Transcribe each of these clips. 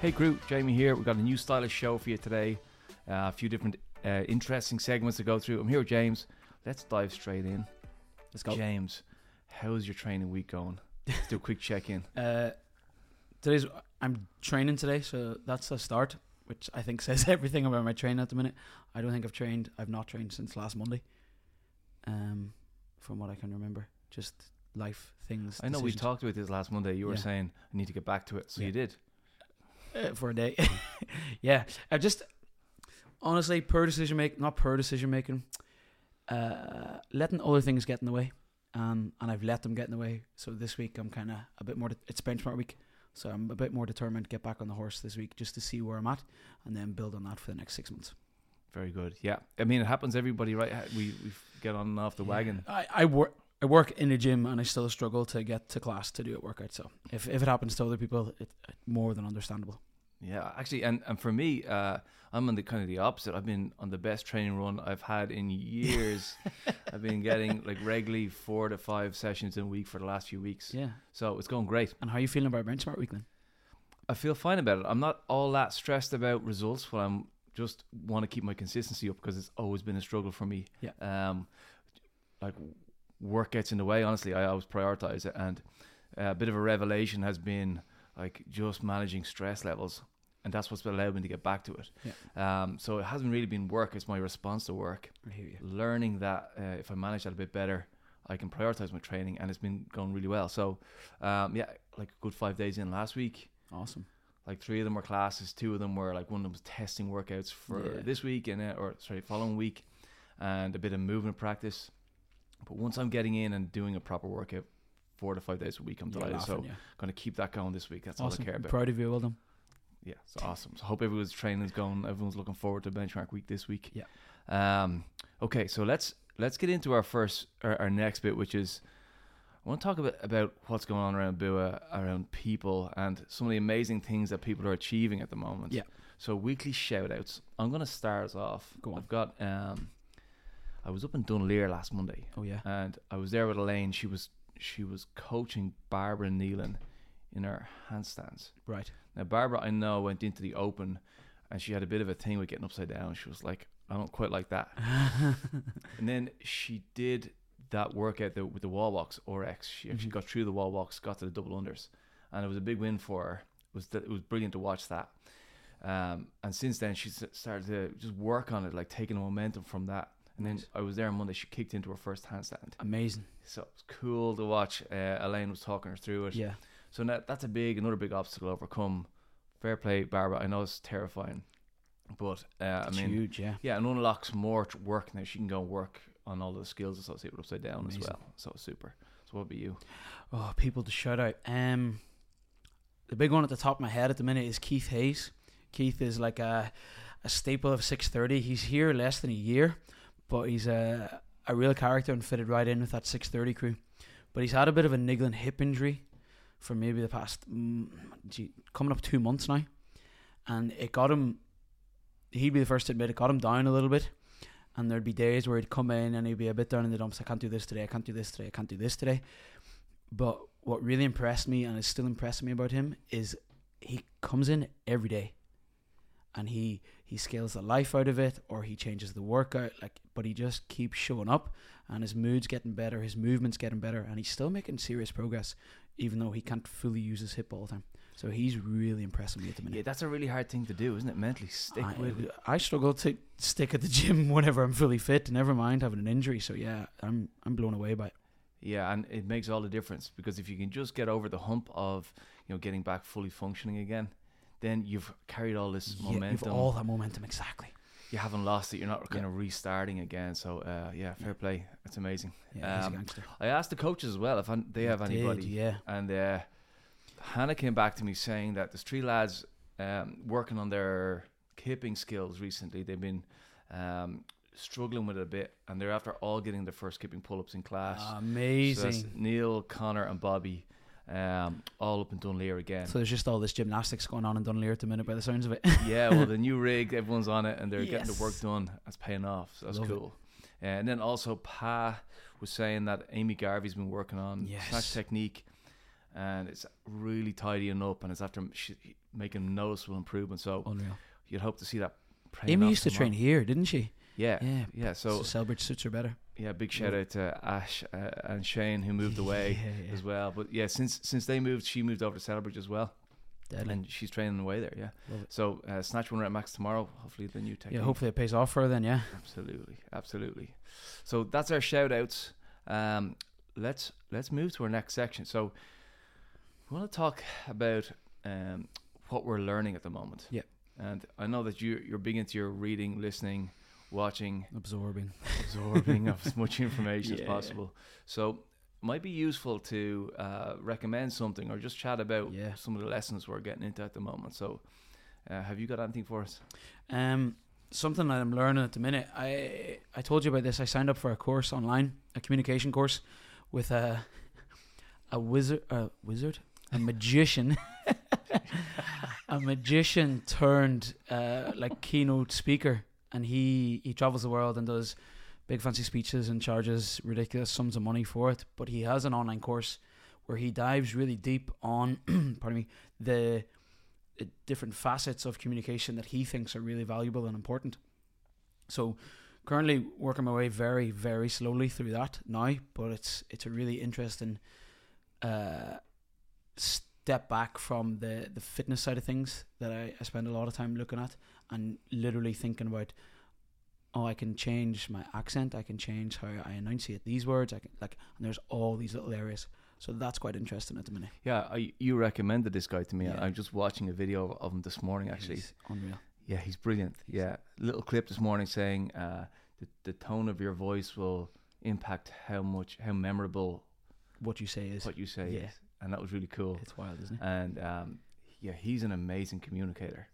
Hey crew, Jamie here. We've got a new stylish show for you today. Uh, a few different uh, interesting segments to go through. I'm here with James. Let's dive straight in. Let's go. James, how's your training week going? Let's do a quick check in. Uh, today's I'm training today, so that's a start, which I think says everything about my training at the minute. I don't think I've trained. I've not trained since last Monday. Um, from what I can remember, just life things. I know we talked about this last Monday. You were Yeah. saying I need to get back to it, so Yeah. you did. Uh, for a day. yeah, I just honestly poor decision making, not poor decision making, uh, letting other things get in the way, um, and I've let them get in the way. So this week I'm kind of a bit more. De- it's benchmark week, so I'm a bit more determined to get back on the horse this week just to see where I'm at, and then build on that for the next six months. Very good. Yeah, I mean it happens. Everybody, right? We we get on and off the Yeah. wagon. I, I work. I work in a gym and I still struggle to get to class to do a workout. So if, if it happens to other people, it's more than understandable. Yeah, actually, and, and for me, uh, I'm on the kind of the opposite. I've been on the best training run I've had in years. I've been getting like regularly four to five sessions in a week for the last few weeks. Yeah. So it's going great. And how are you feeling about benchmark week then? I feel fine about it. I'm not all that stressed about results, but I'm just want to keep my consistency up because it's always been a struggle for me. Yeah. Um, like work gets in the way. Honestly, I always prioritize it, and a bit of a revelation has been like just managing stress levels, and that's what's allowed me to get back to it. Yeah. Um, so it hasn't really been work; it's my response to work. I hear you. Learning that uh, if I manage that a bit better, I can prioritize my training, and it's been going really well. So, um, yeah, like a good five days in last week Awesome. like three of them were classes, two of them were like one of them was testing workouts for Yeah. this week and uh, or sorry following week, and a bit of movement practice. But once I'm getting in and doing a proper workout, four to five days a week, I'm You're delighted. So laughing, yeah. going to keep that going this week. That's awesome. all I care about. Proud of you. Well done. Yeah, it's awesome. So hope everyone's training's going. Everyone's looking forward to benchmark week this week. Yeah. Um. Okay, so let's let's get into our first our, our next bit, which is I want to talk about about what's going on around Bua, around people, and some of the amazing things that people are achieving at the moment. Yeah. So weekly shout outs. I'm gonna start us off. Go on. I've got um. I was up in Dunleer last Monday Oh yeah. and I was there with Elaine. She was she was coaching Barbara Nealon in her handstands. Right. Now Barbara, I know, went into the open, and she had a bit of a thing with getting upside down. She was like, I don't quite like that. and then she did that workout the, with the wall walks or X. She actually Mhm. got through the wall walks, got to the double unders, and it was a big win for her. It was that it was brilliant to watch that. Um, and since then, she started to just work on it, like taking the momentum from that. And then I was there on Monday. She kicked into her first handstand, Amazing. so it was cool to watch. Uh, Elaine was talking her through it. Yeah. So that, that's a big, another big obstacle to overcome. Fair play, Barbara. I know it's terrifying, but uh, I mean, huge. Yeah. yeah, and unlocks more work now. She can go and work on all the skills associated with upside down Amazing. as well. So super. So what about you? Oh, people to shout out. Um, the big one at the top of my head at the minute is Keith Hayes. Keith is like a a staple of six thirty. He's here less than a year, but he's a a real character and fitted right in with that six thirty crew. But he's had a bit of a niggling hip injury for maybe the past mm, gee, coming up two months now, and it got him. He'd be the first to admit it got him down a little bit. And there'd be days where he'd come in and he'd be a bit down in the dumps. I can't do this today. I can't do this today. I can't do this today. But what really impressed me and is still impressing me about him is he comes in every day and he he scales the life out of it or he changes the workout like but he just keeps showing up and his mood's getting better his movement's getting better and he's still making serious progress even though he can't fully use his hip all the time so he's really impressing me at the minute Yeah, that's a really hard thing to do, isn't it? Mentally stick I, with it. I struggle to stick at the gym whenever I'm fully fit never mind having an injury so yeah I'm I'm blown away by it Yeah, and it makes all the difference because if you can just get over the hump of you know getting back fully functioning again, then you've carried all this Yeah, you've momentum. all that momentum exactly you haven't lost it. You're not kind Yeah. of restarting again. So uh, yeah, fair play. It's amazing. yeah Um, I asked the coaches as well if they have Did, anybody. yeah And uh, Hannah came back to me saying that there's three lads um, working on their kipping skills recently. They've been um, struggling with it a bit, and they're after all getting their first kipping pull-ups in class. So Amazing. Neil, Connor, and Bobby, um, all up in Dunleer again. So there's just all this gymnastics going on in Dunleer at the minute, by the sounds of it. yeah, well, the new rig, everyone's on it, and they're getting the work done. That's paying off. So that's Love cool. Uh, and then also, Pa was saying that Amy Garvey's been working on Yes. snatch technique. and it's really tidying up, and it's after making noticeable improvement. So Unreal. you'd hope to see that. Amy used to train here, didn't she? Yeah, Yeah. yeah. So, So Celbridge suits her better. yeah, big shout out to Ash uh, and Shane who moved away Yeah, yeah. as well. But yeah, since since they moved, she moved over to Celbridge as well, Deadly. and she's training away there. Yeah. So uh, snatch one at max tomorrow. Hopefully the new technique. Yeah, hopefully it pays off for her then, yeah. Absolutely, absolutely. So that's our shout outs. Um, let's let's move to our next section. So we want to talk about um, what we're learning at the moment. Yeah. And I know that you you're big into your reading, listening, watching, Absorbing. absorbing as much information as Yeah. possible. So might be useful to uh, recommend something or just chat about Yeah. some of the lessons we're getting into at the moment. So uh, have you got anything for us? Um, something that I'm learning at the minute. I I told you about this. I signed up for a course online, a communication course, with a a wizard, a wizard, a magician, a magician turned uh, like keynote speaker, and he he travels the world and does big fancy speeches and charges ridiculous sums of money for it. But he has an online course where he dives really deep on, pardon me, the different facets of communication that he thinks are really valuable and important. So currently working my way very very slowly through that now, but it's it's a really interesting uh, step back from the the fitness side of things that I, I spend a lot of time looking at and literally thinking about oh I can change my accent I can change how I enunciate these words I can like and there's all these little areas so that's quite interesting at the minute Yeah, I, you recommended this guy to me. Yeah. I'm just watching a video of, him this morning. Actually, He's unreal yeah, he's brilliant. Yeah, little clip this morning saying uh, the the tone of your voice will impact how much how memorable what you say is what you say yeah. is, and that was really cool. it's wild isn't it And um, yeah, he's an amazing communicator.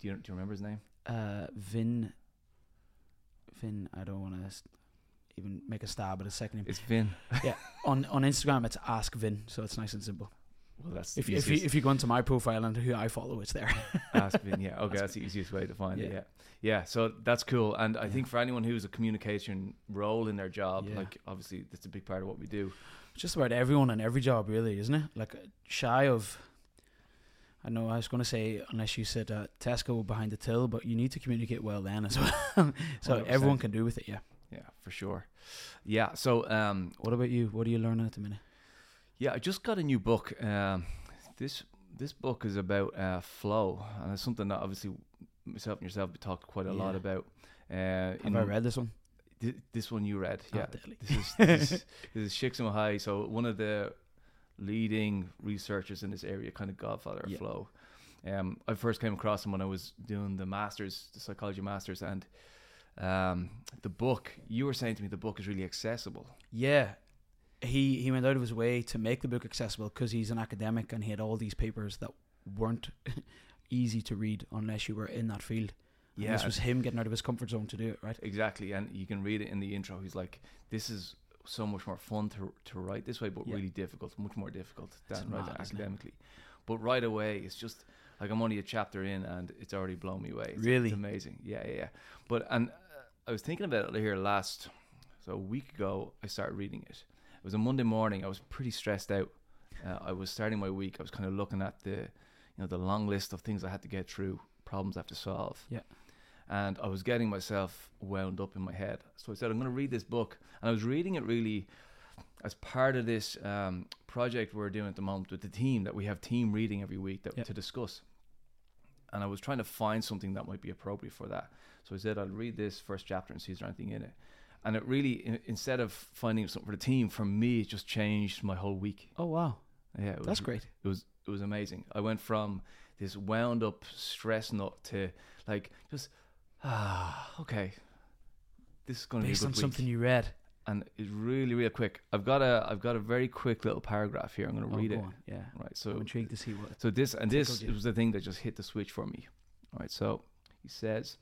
Do you do you remember his name? uh, Vinh. Vinh, I don't want to even make a stab at a second name. It's Vinh. Yeah, on on Instagram, it's Ask Vinh, so it's nice and simple. Well, that's If you, if you if you go into my profile and who I follow, it's there. Ask Vinh, yeah. Okay, That's that's, the easiest way to find it. Yeah. Yeah, yeah. So that's cool, and I Yeah. think for anyone who's a communication role in their job, Yeah. like obviously that's a big part of what we do. Just about everyone and every job, really, isn't it? Like shy of. I know I was going to say unless you sit at Tesco behind the till, but you need to communicate well then as well. so 100%. everyone can do with it. Yeah. Yeah, for sure. Yeah. So um, What about you? What are you learning at the minute? yeah, I just got a new book. Um, this this book is about uh, flow, and it's something that obviously myself and yourself have talked quite a lot about. Uh, Have I read this one? Thi- this one you read? Oh, Yeah. deadly. This is this is, this is Csikszentmihalyi, so one of the leading researchers in this area, kind of godfather of Yeah. flow. Um, I first came across him when I was doing the masters, the psychology masters, and um, the book. You were saying to me the book is really accessible. Yeah. He he went out of his way to make the book accessible because he's an academic and he had all these papers that weren't easy to read unless you were in that field. And Yeah, this was him getting out of his comfort zone to do it, right? exactly, and you can read it in the intro. He's like, "This is so much more fun to to write this way, but Yeah. really difficult, much more difficult than write mad, it isn't it? academically." But right away, it's just like I'm only a chapter in, and it's already blown me away. It's, Really? it's amazing. Yeah, yeah, yeah. But and uh, I was thinking about it here last, so a week ago, I started reading it. It was a Monday morning. I was pretty stressed out. Uh, I was starting my week. I was kind of looking at the, you know, the long list of things I had to get through, problems I have to solve. Yeah. And I was getting myself wound up in my head. So I said, I'm going to read this book. And I was reading it really as part of this um, project we're doing at the moment with the team that we have team reading every week that, Yeah. to discuss. And I was trying to find something that might be appropriate for that. So I said, I'll read this first chapter and see if there's anything in it. And it really, i- instead of finding something for the team, for me, it just changed my whole week. Oh wow, Yeah, it was, that's great. It was it was amazing. I went from this wound up stress nut to like just ah okay, this is going to be Based on week. something you read. and it's really real quick. I've got a I've got a very quick little paragraph here. I'm going to Oh, read go it. on. Yeah, Right. So I'm intrigued to see what. so this and this was the thing that just hit the switch for me. All right. So he says,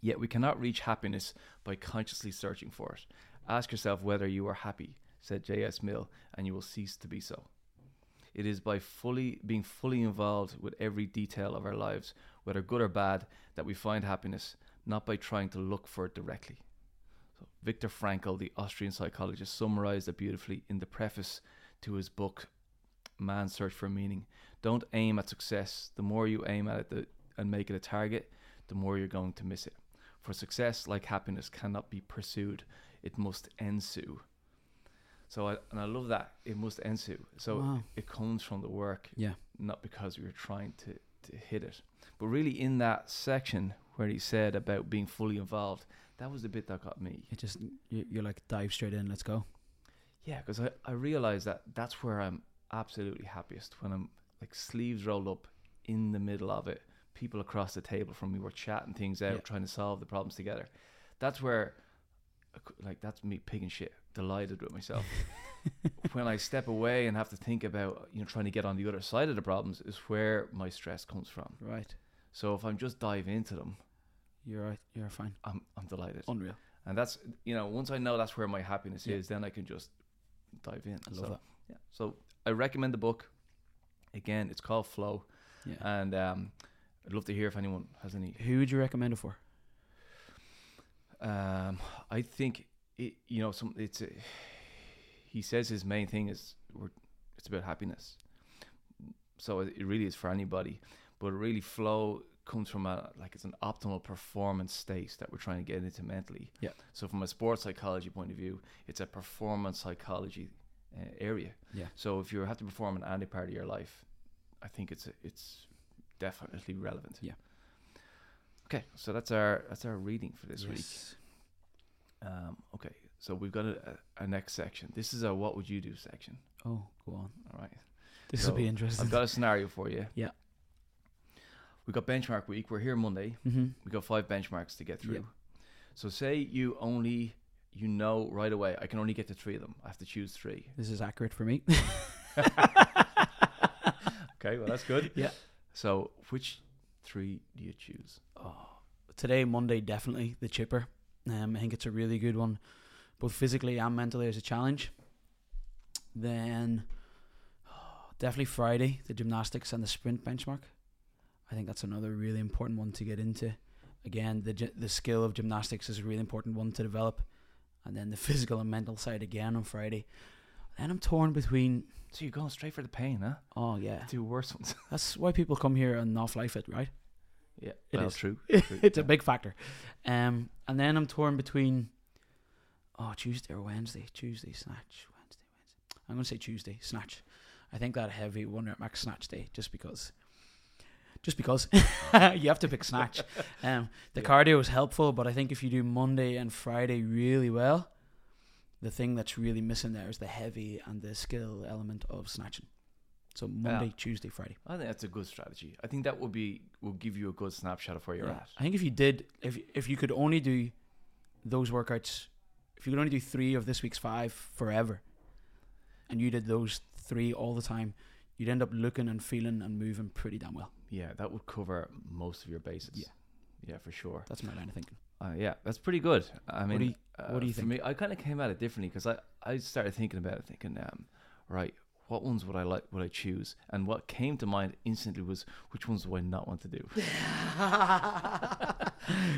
"Yet we cannot reach happiness by consciously searching for it. Ask yourself whether you are happy," said J.S. Mill, "and you will cease to be so. It is by fully being fully involved with every detail of our lives, whether good or bad, that we find happiness, not by trying to look for it directly." So Viktor Frankl, the Austrian psychologist, summarized it beautifully in the preface to his book man's search for meaning. Don't aim at success. The more you aim at it the, and make it a target, the more you're going to miss it. For success, like happiness, cannot be pursued; it must ensue. So, I, and I love that it must ensue. So Wow. it comes from the work, Yeah. not because we are trying to to hit it. But really, in that section where he said about being fully involved, that was the bit that got me. It just you, you're like dive straight in. Let's go. Yeah, because I, I realize that that's where I'm absolutely happiest when I'm like sleeves rolled up in the middle of it. People across the table from me were chatting things out, Yeah. trying to solve the problems together. That's where, like, that's me picking shit, delighted with myself. when I step away and have to think about, you know, trying to get on the other side of the problems is where my stress comes from. Right. So if I'm just dive into them, You're right. You're fine. I'm I'm delighted. Unreal. And that's you know, once I know that's where my happiness Yeah. is, then I can just dive in. I love so, that. Yeah. So I recommend the book. Again, it's called Flow, Yeah. and um, I'd love to hear if anyone has any. Who would you recommend it for? Um, I think it. You know, some it's. A, he says his main thing is we're, it's about happiness. So it really is for anybody, but really flow comes from a like it's an optimal performance state that we're trying to get into mentally. Yeah. So from a sports psychology point of view, it's a performance psychology uh, area. Yeah. So if you have to perform in any part of your life, I think it's it's definitely relevant. Yeah. Okay, so that's our that's our reading for this week. Um, okay, so we've got a, a, next section. This is a what would you do section. Oh, go on. All right, This So, will be interesting. I've got a scenario for you. Yeah. We've got benchmark week. We're here Monday. mm-hmm. We got five benchmarks to get through. Yeah. So say you only you know right away. I can only get to three of them. I have to choose three. This is accurate for me. Okay, well that's good. Yeah. So which three do you choose? Oh, today, Monday, definitely the chipper. Um, I think it's a really good one, both physically and mentally as a challenge. Then, definitely Friday, the gymnastics and the sprint benchmark. I think that's another really important one to get into. Again, the the skill of gymnastics is a really important one to develop, and then the physical and mental side again on Friday. Then I'm torn between. So you're going straight for the pain, huh? Oh yeah, Two worse ones. that's why people come here and not Flyefit, right? yeah, It well, is. true. true. it's a big factor. Um, and then I'm torn between oh Tuesday or Wednesday. Tuesday snatch. Wednesday, Wednesday. I'm gonna say Tuesday snatch. I think that heavy one rep max snatch day just because. Just because you have to pick snatch. Um, the Yeah. cardio is helpful, but I think if you do Monday and Friday really well, the thing that's really missing there is the heavy and the skill element of snatching. So Monday, Tuesday, Friday. I think that's a good strategy. I think that would be will give you a good snapshot of where you're Yeah. at. I think if you did, if if you could only do those workouts, if you could only do three of this week's five forever, and you did those three all the time, you'd end up looking and feeling and moving pretty damn well. Yeah, that would cover most of your bases. Yeah. yeah, for sure. That's my line of thinking. Uh, yeah, that's pretty good. I mean, do you- uh, what do you think? me, I kind of came at it differently because I, I started thinking about it, thinking, um, right, what ones would I like? Would I choose? And what came to mind instantly was which ones do I not want to do?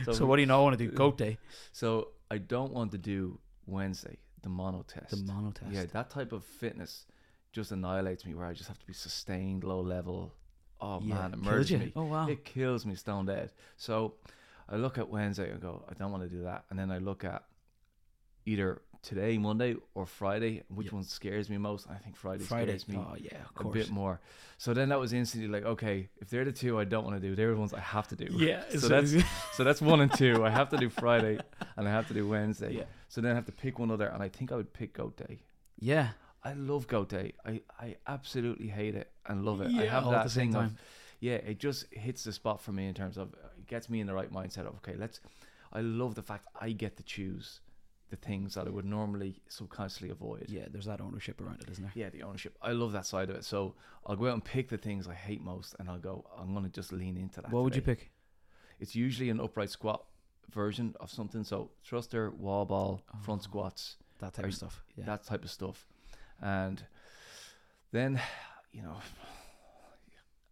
So, what do you not want to do? Goat day, So I don't want to do Wednesday, the mono test. the mono test. Yeah, that type of fitness just annihilates me. Where I just have to be sustained, low level. Oh Yeah, man, it kills me. Oh wow. It kills me stone dead. So I look at Wednesday and go, I don't want to do that. And then I look at either today, Monday, or Friday. Which Yeah. one scares me most? I think Friday, Friday. scares me Oh yeah, of a bit more. So then that was instantly like, okay, if they're the two I don't want to do, they're the ones I have to do. Yeah. So that's so that's one and two. I have to do Friday and I have to do Wednesday. yeah. So then I have to pick one other, and I think I would pick Goat Day. Yeah. I love Goat Day. I, I absolutely hate it and love it. I have that the same thing of time. yeah, it just hits the spot for me in terms of uh, it gets me in the right mindset of okay, let's. I love the fact I get to choose the things that I would normally subconsciously avoid. Yeah, there's that ownership around it, isn't there? Yeah, the ownership. I love that side of it. So I'll go out and pick the things I hate most, and I'll go. I'm gonna just lean into that. What would you pick? It's usually an upright squat version of something. So thruster, wall ball, front Oh, squats, That type of stuff. Yeah. that type of stuff. And then, you know,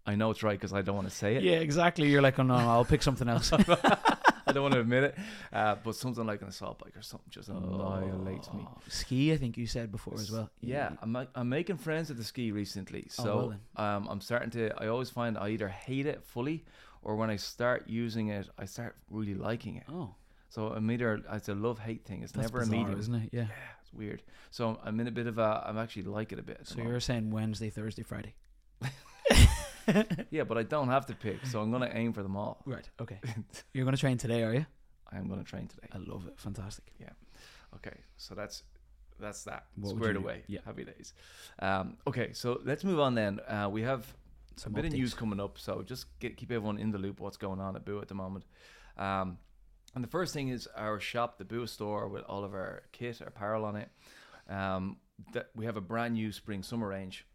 I know it's right because I don't want to say it. yeah, exactly. You're like, oh no, I'll pick something else. I'm don't want to admit it, uh, but something like an assault bike or something just annihilates me. Oh, Ski, I think you said before as well. Yeah, I'm I'm making friends at the ski recently, Oh, so well um, I'm starting to. I always find I either hate it fully, or when I start using it, I start really liking it. Oh, So I'm either it's a love hate thing. It's that's never bizarre, a medium. isn't it? Yeah. Yeah, it's weird. So I'm in a bit of a. I'm actually like it a bit. So you're saying Wednesday, Thursday, Friday? yeah, but I don't have to pick, so I'm gonna aim for them all. Right. Okay. You're going to train today, are you? I am gonna train today. I love it. Fantastic. Yeah. Okay, so that's that's that What squared away. Yeah. happy days. Um, okay, so let's move on then. Uh, we have Some a bit of news coming up, so just get, keep everyone in the loop. What's going on at Bua at the moment? Um, and the first thing is our shop, the Bua store, with all of our kit, our apparel on it. Um, that we have a brand new spring summer range,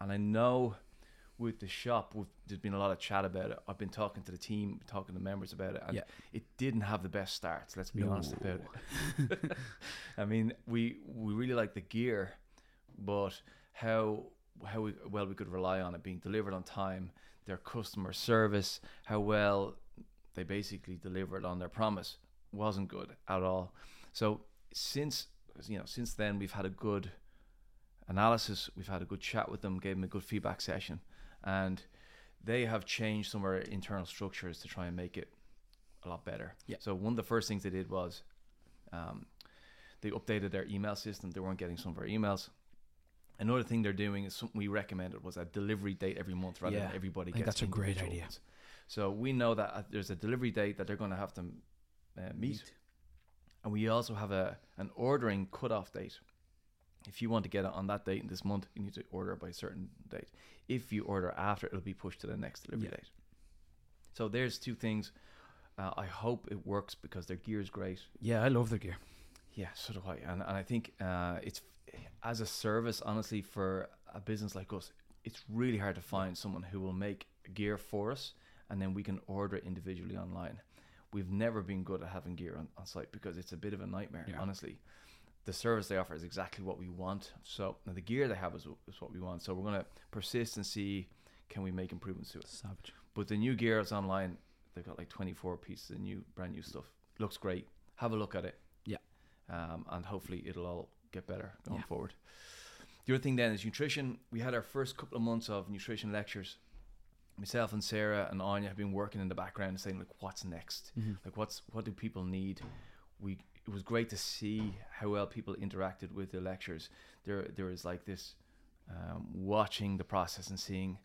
and I know with the shop, there's been a lot of chat about it. I've been talking to the team, talking to members about it, and Yeah. it didn't have the best starts. Let's be honest about it. I mean, we we really like the gear, but how how we, well we could rely on it being delivered on time, their customer service, how well they basically delivered on their promise wasn't good at all. So since you know since then we've had a good analysis, we've had a good chat with them, gave them a good feedback session, and they have changed some of our internal structures to try and make it a lot better. Yeah. So one of the first things they did was um, they updated their email system. They weren't getting some of our emails. Another thing they're doing is something we recommended was a delivery date every month rather Yeah, than everybody gets that's a great individual idea. ones. So we know that uh, there's a delivery date that they're going to have to uh, meet, and we also have a an ordering cutoff date. If you want to get it on that date in this month, you need to order it by a certain date. If you order after, it'll be pushed to the next delivery Yeah. date. So there's two things. Uh, I hope it works because their gear is great. Yeah, I love their gear. Yeah, so do I. And, and I think uh, it's as a service, honestly, for a business like us, it's really hard to find someone who will make gear for us and then we can order it individually online. We've never been good at having gear on, on site because it's a bit of a nightmare, Yeah. honestly. The service they offer is exactly what we want. So now the gear they have is, is what we want. So we're going to persist and see can we make improvements to it. Savage. But the new gear is online. They've got like 24 pieces of new, brand new stuff. Looks great. Have a look at it. Yeah. Um, and hopefully it'll all get better going Yeah. forward. The other thing then is nutrition. We had our first couple of months of nutrition lectures. Myself and Sarah and Anya have been working in the background saying like, what's next? Mm-hmm. Like, what's what do people need? We it was great to see how well people interacted with the lectures. There there is like this um, watching the process and seeing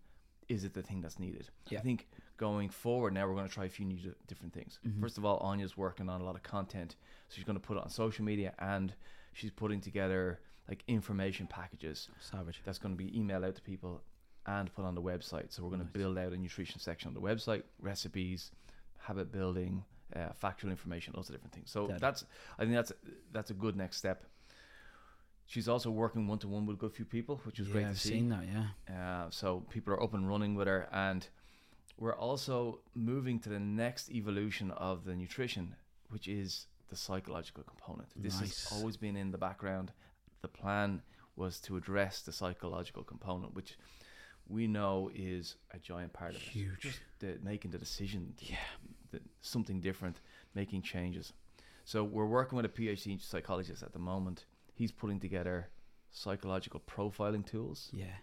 is it the thing that's needed. Yeah. I think going forward now we're going to try a few new different things. Mhm. First of all, Anya's working on a lot of content, so she's going to put it on social media and she's putting together like information packages Savage. that's going to be emailed out to people and put on the website. So we're going Nice. to build out a nutrition section on the website, recipes, habit building, uh, factual information, lots of different things. So Dead. that's I think that's that's a good next step. She's also working one to one with a good few people, which is yeah, great to I've see. seen that. Yeah. Uh, so people are up and running with her, and we're also moving to the next evolution of the nutrition, which is the psychological component. This Nice. has always been in the background. The plan was to address the psychological component, which we know is a giant part of it. Huge. The, making the decision, Yeah. Something different, making changes. So we're working with a PhD psychologist at the moment. He's putting together psychological profiling tools Yeah.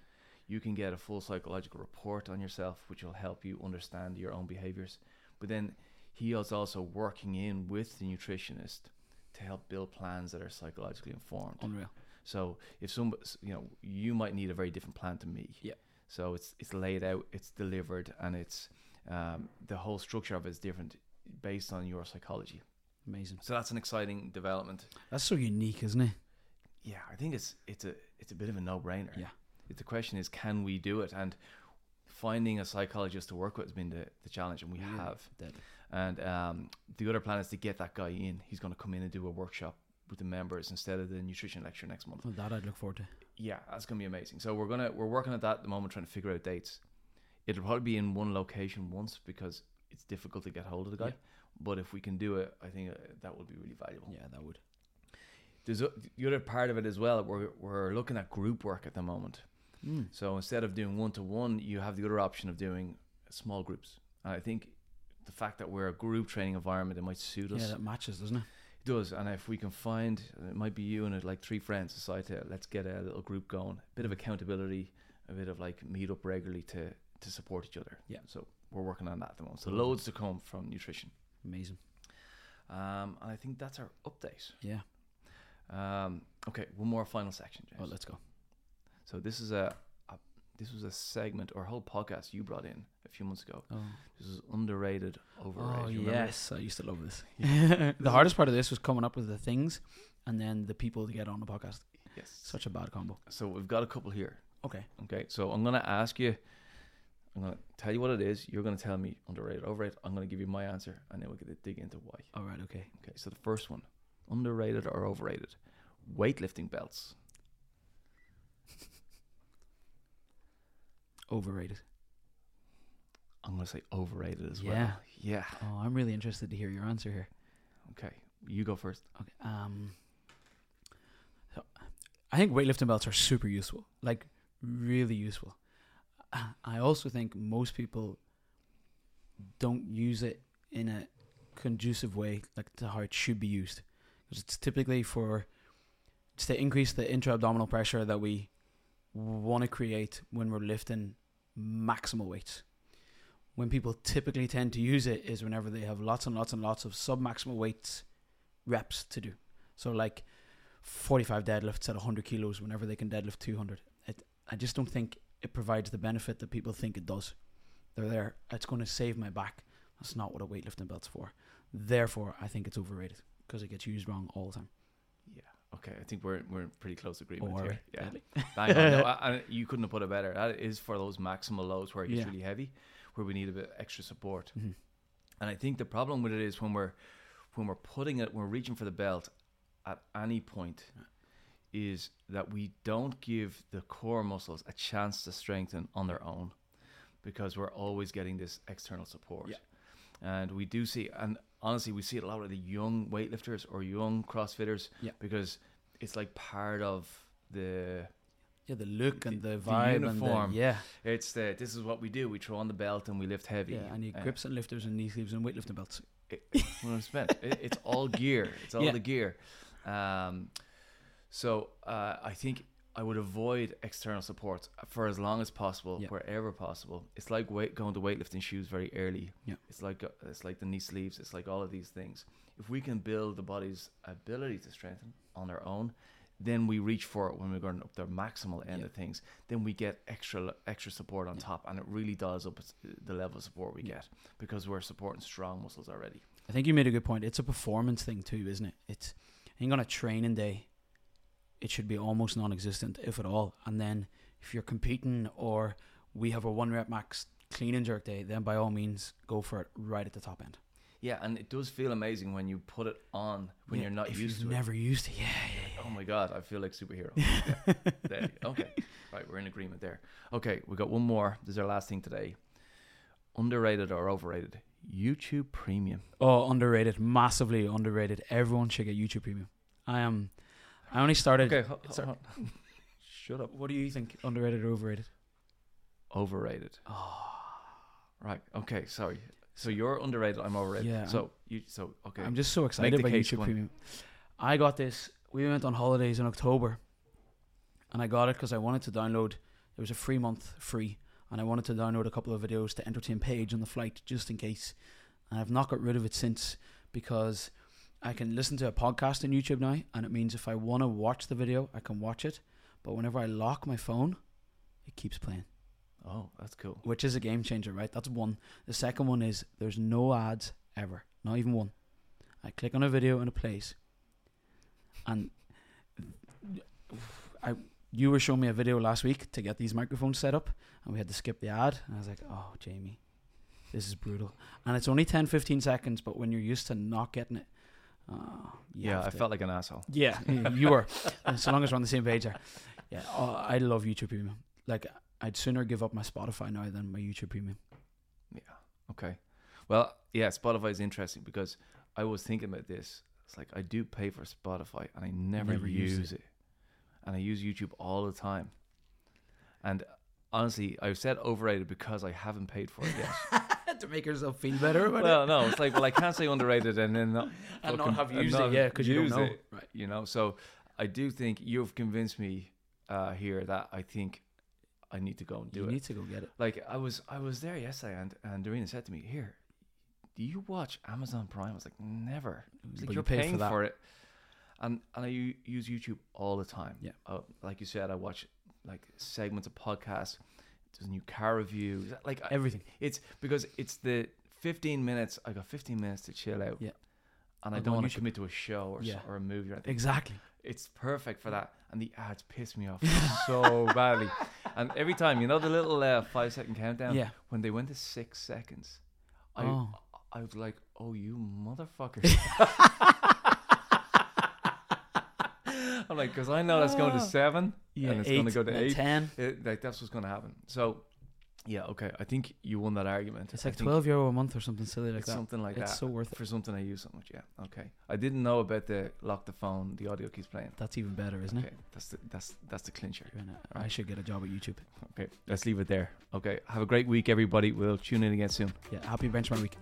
you can get a full psychological report on yourself, which will help you understand your own behaviors. But then he is also working in with the nutritionist to help build plans that are psychologically informed. Unreal. So if some, you know, you might need a very different plan to me. Yeah. So it's it's laid out, it's delivered, and it's um, the whole structure of it is different based on your psychology. Amazing. So that's an exciting development. That's so unique, isn't it? Yeah, I think it's it's a it's a bit of a no brainer. Yeah. It- The question is, can we do it? And finding a psychologist to work with has been the, the challenge, and we Yeah. have. Dead. And um, the other plan is to get that guy in. He's going to come in and do a workshop with the members instead of the nutrition lecture next month. Well, that I'd look forward to. Yeah, that's going to be amazing. So we're gonna we're working at that at the moment, trying to figure out dates. It'll probably be in one location once because it's difficult to get hold of the guy. Yeah. But if we can do it, I think uh, that would be really valuable. Yeah, that would. There's a, the other part of it as well. We're we're looking at group work at the moment. Mm. So instead of doing one to one, you have the other option of doing small groups. And I think the fact that we're a group training environment, it might suit us. Yeah, that matches, doesn't it? It does, and if we can find, it might be you and like three friends decide to let's get a little group going, a bit of accountability, a bit of like meet up regularly to to support each other. Yeah. So we're working on that at the moment. So loads to come from nutrition. Amazing. Um, and I think that's our update. Yeah. Um, okay, one more final section, James. Oh, let's go. So this is a, a this was a segment or a whole podcast you brought in a few months ago. Oh, This is underrated, overrated. oh yes, I used to love this. the hardest part of this was coming up with the things, and then the people to get on the podcast. Yes. Such a bad combo. So we've got a couple here. Okay. Okay, so I'm gonna ask you. I'm gonna tell you what it is. You're gonna tell me underrated, overrated. I'm gonna give you my answer, and then we're gonna dig into why. All right. Okay. Okay, so the first one, underrated or overrated, weightlifting belts. Overrated. I'm gonna say overrated as Yeah. well. Yeah. Oh, I'm really interested to hear your answer here. Okay, you go first. Okay. Um. So, I think weightlifting belts are super useful. Like really useful. I- also think most people don't use it in a conducive way, like to how it should be used, because it's typically for to increase the intra-abdominal pressure that we want to create when we're lifting maximal weights. When people typically tend to use it is whenever they have lots and lots and lots of sub-maximal weights reps to do. So like 45 deadlifts at 100 kilos whenever they can deadlift 200. It, I just don't think it provides the benefit that people think it does. They're there. It's going to save my back. That's not what a weightlifting belt's for. Therefore, I think it's overrated because it gets used wrong all the time. Yeah. Okay, I think we're we're in pretty close agreement here. Yeah. Bang on. No, I, I, you couldn't have put it better. That is for those maximal loads where it gets Yeah. really heavy, where we need a bit extra support. Mhm. And I think the problem with it is when we're when we're putting it, when we're reaching for the belt at any point, is that we don't give the core muscles a chance to strengthen on their own, because we're always getting this external support. Yeah. And we do see, and honestly, we see it a lot of the young weightlifters or young CrossFitters, Yeah. because it's like part of the Yeah, the look and The- the the vibe uniform. and the, yeah, it's the this is what we do. We throw on the belt and we lift heavy. yeah. I need Uh, grips and lifters and knee sleeves and weightlifting belts. spent. It, it's all gear. It's all Yeah. the gear. Um, so uh, I think I would avoid external support for as long as possible, Yeah. wherever possible. It's like weight, going to weightlifting shoes very early. Yeah. It's like uh, it's like the knee sleeves. It's like all of these things. If we can build the body's ability to strengthen on their own, then we reach for it when we're going up the maximal end Yeah. of things. Then we get extra extra support on Yeah. top, and it really does up the level of support we get because we're supporting strong muscles already. I think you made a good point. It's a performance thing too, isn't it? It's I think on a training day, it should be almost non-existent, if at all. And then if you're competing or we have a one rep max clean and jerk day, then by all means go for it right at the top end. Yeah, and it does feel amazing when you put it on when Yeah, you're not if used you've to never used it. Yeah, yeah, it. Oh my god, I feel like superhero. yeah. Okay, right, we're in agreement there. Okay, we got one more. This is our last thing today. Underrated or overrated? YouTube Premium. Oh, underrated, massively underrated. Everyone should get YouTube Premium. I am. I only started. Okay, ho- ho- sorry. ho- shut up. What do you think? Underrated or overrated? Overrated. Oh, Right. Okay. Sorry. So you're underrated. I'm overrated. Yeah, So you. So okay. I'm just so excited by YouTube go on. Premium. I got this. We went on holidays in October, and I got it because I wanted to download. There was a free month free, and I wanted to download a couple of videos to entertain Paige on the flight just in case. And I've not got rid of it since because I can listen to a podcast on YouTube now, and it means if I want to watch the video, I can watch it. But whenever I lock my phone, it keeps playing oh, that's cool. which is a game changer, right? That's one. The second one is there's no ads ever, not even one. I click on a video and it plays, and I you were showing me a video last week to get these microphones set up, and we had to skip the ad, and I was like, oh, Jamie, this is brutal. And it's only 10, 15 seconds, but when you're used to not getting it, uh, Yeah, I to- felt like an asshole. yeah, you were. So long as we're on the same page there. Yeah, oh, I love YouTube Premium. Like, I'd sooner give up my Spotify now than my YouTube Premium. Yeah. Okay. Well, yeah, Spotify is interesting because I was thinking about this. It's like I do pay for Spotify and I never, Never use use it. And I use YouTube all the time. And honestly, I've said overrated because I haven't paid for it yet. to make yourself feel better about well, it. no, it's like well, I can't say underrated and then not And not have used it, yeah, because you don't know. it, Right. you know. So I do think you've convinced me uh, here that I think I need to go and do You it. You need to go get it. like I was I was there yesterday and and Dorina said to me, "Here, do you watch Amazon Prime?" I was like, "Never." It's like you you're for paying that. for, it, and and I use YouTube all the time. Yeah. uh, like you said, I watch like segments of podcasts. There's a new car review, Like Everything. it's because it's the 15 minutes. I got 15 minutes to chill out. Yeah. And I don't want to commit to a show or, Yeah. or a movie or anything. Exactly. It's perfect for that. And the ads piss me off so badly. And every time, you know, the little uh, five second countdown, Yeah. when they went to six seconds, I, Oh. I was like, oh, you motherfuckers. I'm like, because I know that's going to oh. seven Yeah. and it's going to go to then eight. ten. It, like, that's what's going to happen. So, yeah, okay. I think you won that argument. It's like twelve euro a month or something silly like it's that. something like it's that. It's so worth it. for something I use so much. Yeah. Okay. I didn't know about the lock the phone. The audio keeps playing. That's even better, isn't Okay. it? That's the that's that's the clincher. Gonna- I should get a job at YouTube. Okay. Let's leave it there. Okay. Have a great week, everybody. We'll tune in again soon. Yeah. Happy benchmark week.